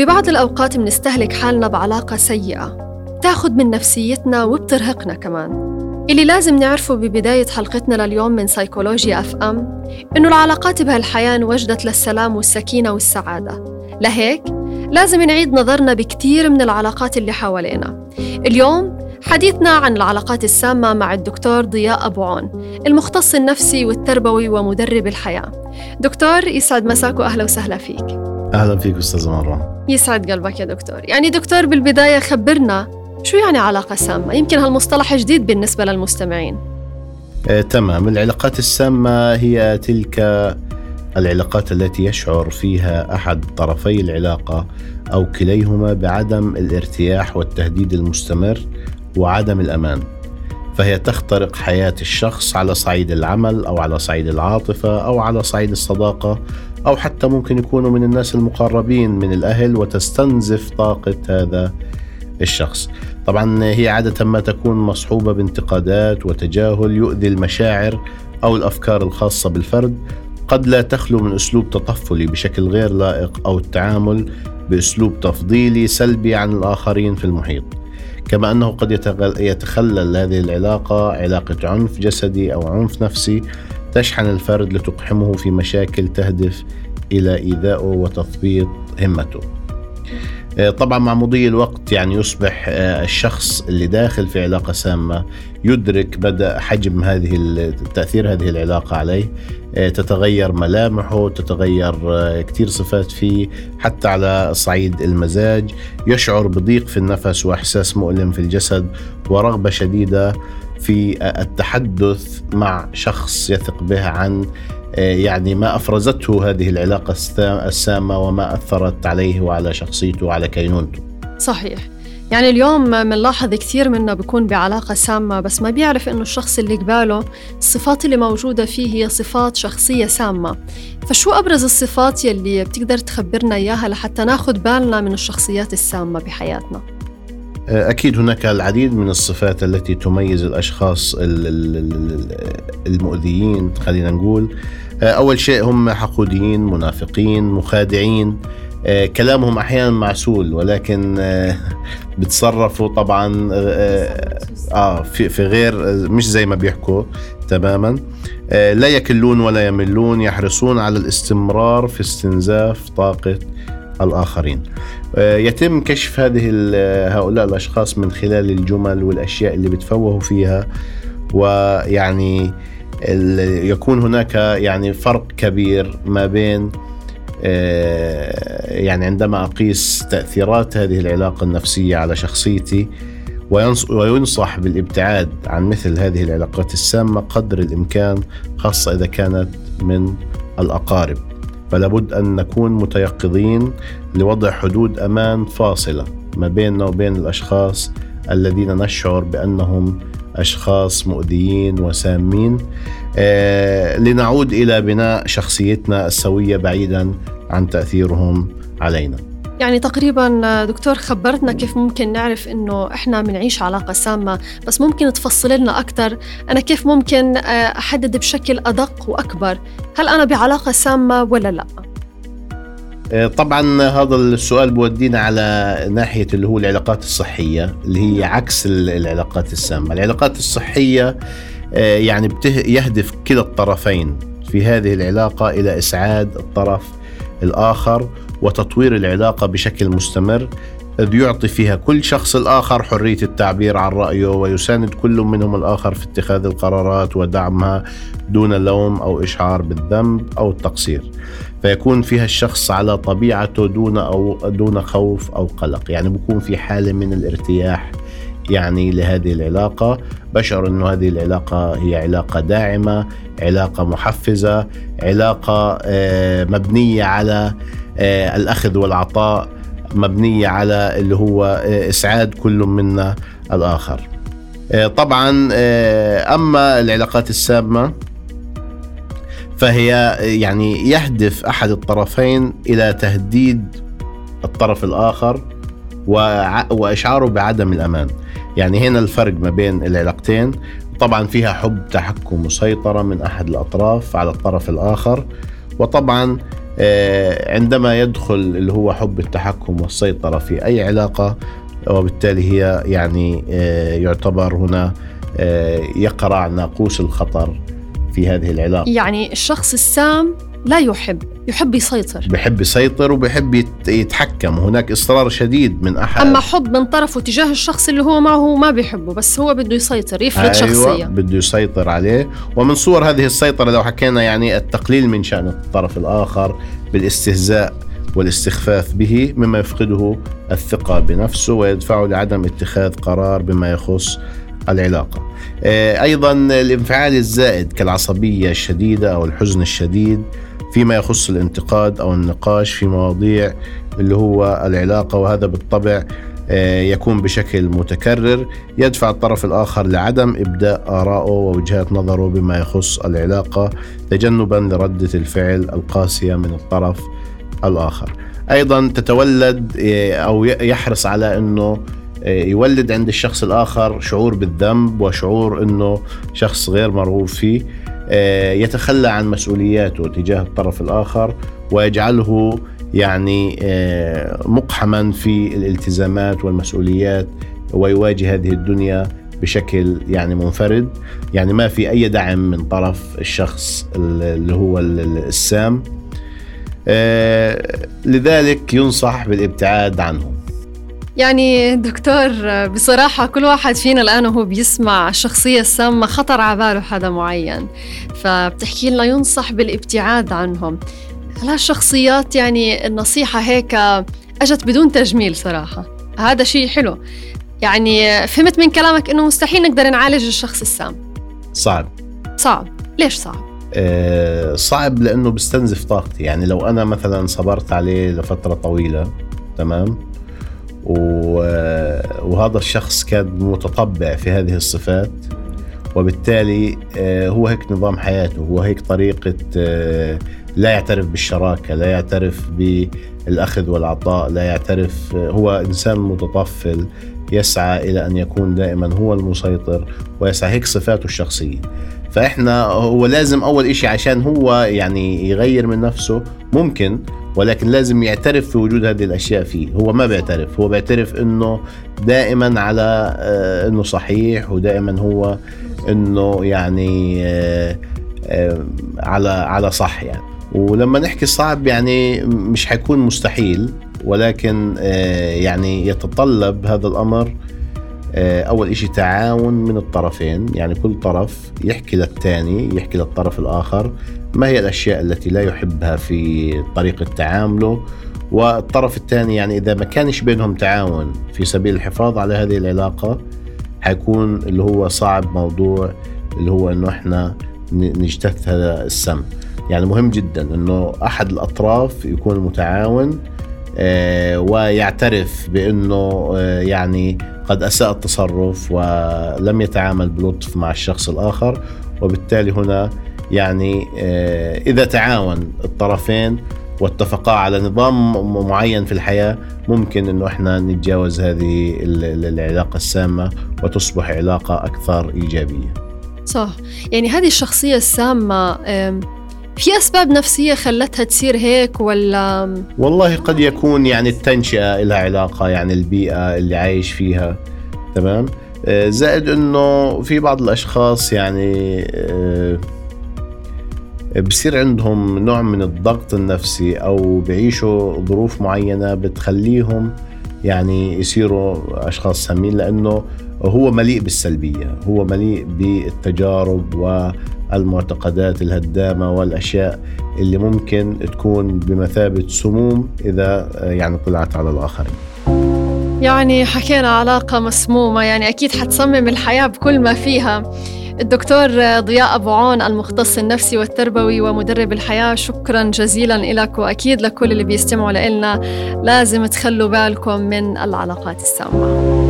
ببعض الأوقات منستهلك حالنا بعلاقة سيئة. تاخد من نفسيتنا وبترهقنا كمان. اللي لازم نعرفه ببداية حلقتنا لليوم من سيكولوجيا أف أم إنه العلاقات بهالحياة انوجدت للسلام والسكينة والسعادة. لهيك لازم نعيد نظرنا بكتير من العلاقات اللي حوالينا. اليوم حديثنا عن العلاقات السامة مع الدكتور ضياء أبو عون المختص النفسي والتربوي ومدرب الحياة. دكتور يسعد مساك وأهلا وسهلا فيك. أهلا فيك أستاذ مرة. يسعد قلبك يا دكتور. يعني دكتور بالبداية خبرنا شو يعني علاقة سامة؟ يمكن هالمصطلح جديد بالنسبة للمستمعين. آه، تمام. العلاقات السامة هي تلك العلاقات التي يشعر فيها أحد طرفي العلاقة أو كليهما بعدم الارتياح والتهديد المستمر وعدم الأمان. فهي تخترق حياة الشخص على صعيد العمل أو على صعيد العاطفة أو على صعيد الصداقة أو حتى ممكن يكونوا من الناس المقربين من الأهل وتستنزف طاقة هذا الشخص. طبعا هي عادة ما تكون مصحوبة بانتقادات وتجاهل يؤذي المشاعر أو الأفكار الخاصة بالفرد. قد لا تخلو من أسلوب تطفلي بشكل غير لائق أو التعامل بأسلوب تفضيلي سلبي عن الآخرين في المحيط. كما أنه قد يتخلل هذه العلاقة علاقة عنف جسدي أو عنف نفسي تشحن الفرد لتقحمه في مشاكل تهدف إلى إيذائه وتثبيط همته. آه، طبعا مع مضي الوقت يعني يصبح آه، الشخص اللي داخل في علاقة سامة يدرك بدأ حجم هذه تأثير هذه العلاقة عليه. آه، تتغير ملامحه تتغير كثير صفات فيه حتى على صعيد المزاج. يشعر بضيق في النفس وإحساس مؤلم في الجسد ورغبة شديدة. في التحدث مع شخص يثق به عن آه، يعني ما أفرزته هذه العلاقة السامة وما أثرت عليه وعلى شخصيته وعلى كينونته. صحيح. يعني اليوم بنلاحظ كثير منا بيكون بعلاقة سامة بس ما بيعرف إنه الشخص اللي قباله الصفات اللي موجودة فيه هي صفات شخصية سامة فشو أبرز الصفات يلي بتقدر تخبرنا إياها لحتى ناخد بالنا من الشخصيات السامة بحياتنا؟ أكيد هناك العديد من الصفات التي تميز الأشخاص المؤذيين خلينا نقول. أول شيء هم حقوديين منافقين مخادعين. كلامهم أحيانا معسول ولكن بتصرفوا طبعا آه في, في غير مش زي ما بيحكوا تماما. لا يكلون ولا يملون يحرصون على الاستمرار في استنزاف طاقة الآخرين. آه، يتم كشف هذه هؤلاء الأشخاص من خلال الجمل والأشياء اللي بتفوهوا فيها ويعني يكون هناك يعني فرق كبير ما بين آه، يعني عندما أقيس تأثيرات هذه العلاقة النفسية على شخصيتي وينصح بالابتعاد عن مثل هذه العلاقات السامة قدر الإمكان خاصة إذا كانت من الأقارب. فلا بد أن نكون متيقظين لوضع حدود أمان فاصلة ما بيننا وبين الأشخاص الذين نشعر بأنهم أشخاص مؤذيين وسامين. آه لنعود إلى بناء شخصيتنا السوية بعيدا عن تأثيرهم علينا. يعني تقريبا دكتور خبرتنا كيف ممكن نعرف إنه إحنا بنعيش علاقة سامة بس ممكن تفصل لنا أكثر أنا كيف ممكن آه، أحدد بشكل أدق وأكبر هل أنا بعلاقة سامة ولا لا؟ آه، طبعا هذا السؤال بودينا على ناحية اللي هو العلاقات الصحية اللي هي عكس العلاقات السامة. العلاقات الصحية آه، يعني يهدف كلا الطرفين في هذه العلاقة إلى إسعاد الطرف الآخر وتطوير العلاقة بشكل مستمر إذ يعطي فيها كل شخص الآخر حرية التعبير عن رأيه ويساند كل منهم الآخر في اتخاذ القرارات ودعمها دون لوم أو إشعار بالذنب أو التقصير. فيكون فيها الشخص على طبيعته دون أو دون خوف أو قلق. يعني بكون في حالة من الارتياح يعني لهذه العلاقة. بشعر أنه هذه العلاقة هي علاقة داعمة علاقة محفزة علاقة آه، مبنية على آه، الأخذ والعطاء مبنية على اللي هو آه، إسعاد كل منا الآخر. طبعا أما العلاقات السامة فهي يعني يهدف أحد الطرفين إلى تهديد الطرف الآخر. وإشعاره بعدم الأمان. يعني هنا الفرق ما بين العلاقتين طبعا فيها حب تحكم وسيطرة من أحد الأطراف على الطرف الآخر. وطبعا آه، عندما يدخل اللي هو حب التحكم والسيطرة في أي علاقة وبالتالي هي يعني آه، يعتبر هنا آه، يقرع ناقوس الخطر في هذه العلاقة. يعني الشخص السام لا يحب يحب يسيطر. بحب يسيطر وبحب يتحكم. هناك إصرار شديد من أحد. أما حب من طرفه تجاه الشخص اللي هو معه ما بيحبه بس هو بده يسيطر يفرض أيوة شخصية. بده يسيطر عليه. ومن صور هذه السيطرة لو حكينا يعني التقليل من شأن الطرف الآخر بالاستهزاء والاستخفاف به مما يفقده الثقة بنفسه ويدفعه لعدم اتخاذ قرار بما يخص العلاقة. آه، أيضا الانفعال الزائد كالعصبية الشديدة أو الحزن الشديد فيما يخص الانتقاد أو النقاش في مواضيع اللي هو العلاقة وهذا بالطبع آه، يكون بشكل متكرر يدفع الطرف الآخر لعدم إبداء ارائه ووجهات نظره بما يخص العلاقة تجنبا لردة الفعل القاسية من الطرف الآخر. أيضا تتولد آه، أو يحرص على إنه آه، يولد عند الشخص الآخر شعور بالذنب وشعور إنه شخص غير مرغوب فيه يتخلى عن مسؤولياته تجاه الطرف الآخر ويجعله يعني آه، مقحما في الالتزامات والمسؤوليات ويواجه هذه الدنيا بشكل يعني منفرد. يعني ما في أي دعم من طرف الشخص اللي هو السام. آه، لذلك ينصح بالابتعاد عنه. يعني دكتور بصراحة كل واحد فينا الآن وهو بيسمع الشخصية السامة خطر على باله حدا معين فبتحكي لنا ينصح بالابتعاد عنهم. هالشخصيات يعني النصيحة هيك أجت بدون تجميل صراحة؟ هذا شيء حلو. يعني فهمت من كلامك إنه مستحيل نقدر نعالج الشخص السام. صعب. صعب. ليش صعب؟ أه صعب لأنه بستنزف طاقتي. يعني لو أنا مثلا صبرت عليه لفترة طويلة تمام؟ وهذا الشخص كان متطبع في هذه الصفات وبالتالي آه، هو هيك نظام حياته هو هيك طريقة آه، لا يعترف بالشراكة لا يعترف بالأخذ والعطاء لا يعترف آه، هو إنسان متطفل يسعى إلى أن يكون دائما هو المسيطر ويسعى هيك صفاته الشخصية. فإحنا هو لازم أول إشي عشان هو يعني يغير من نفسه ممكن ولكن لازم يعترف في وجود هذه الأشياء فيه. هو ما بيعترف. هو بيعترف إنه دائما على آه، إنه صحيح ودائما هو إنه يعني آه، آه، على على صح يعني. ولما نحكي صعب يعني مش حيكون مستحيل ولكن يعني يتطلب هذا الأمر أول إشي تعاون من الطرفين يعني كل طرف يحكي للثاني يحكي للطرف الآخر ما هي الأشياء التي لا يحبها في طريقه تعامله والطرف الثاني يعني إذا ما كانش بينهم تعاون في سبيل الحفاظ على هذه العلاقة حيكون اللي هو صعب موضوع اللي هو إنه إحنا نجتث هذا السم. يعني مهم جدا إنه أحد الأطراف يكون متعاون آه، ويعترف بأنه آه، يعني قد أساء التصرف ولم يتعامل بلطف مع الشخص الآخر. وبالتالي هنا يعني آه، إذا تعاون الطرفين واتفقا على نظام معين في الحياة ممكن أنه إحنا نتجاوز هذه العلاقة السامة وتصبح علاقة أكثر إيجابية. صح. يعني هذه الشخصية السامة في أسباب نفسية خلتها تصير هيك ولا؟ والله قد يكون يعني التنشئة لها علاقة يعني البيئة اللي عايش فيها تمام؟ آه، زائد أنه في بعض الأشخاص يعني آه، بصير عندهم نوع من الضغط النفسي أو بعيشوا ظروف معينة بتخليهم يعني يصيروا أشخاص سامين لأنه هو مليء بالسلبية هو مليء بالتجارب والمعتقدات الهدامة والأشياء اللي ممكن تكون بمثابة سموم إذا يعني طلعت على الآخرين. يعني حكينا علاقة مسمومة يعني أكيد حتصمم الحياة بكل ما فيها. الدكتور ضياء أبو عون المختص النفسي والتربوي ومدرب الحياة شكرا جزيلا لك وأكيد لكل اللي بيستمعوا لنا لازم تخلوا بالكم من العلاقات السامة.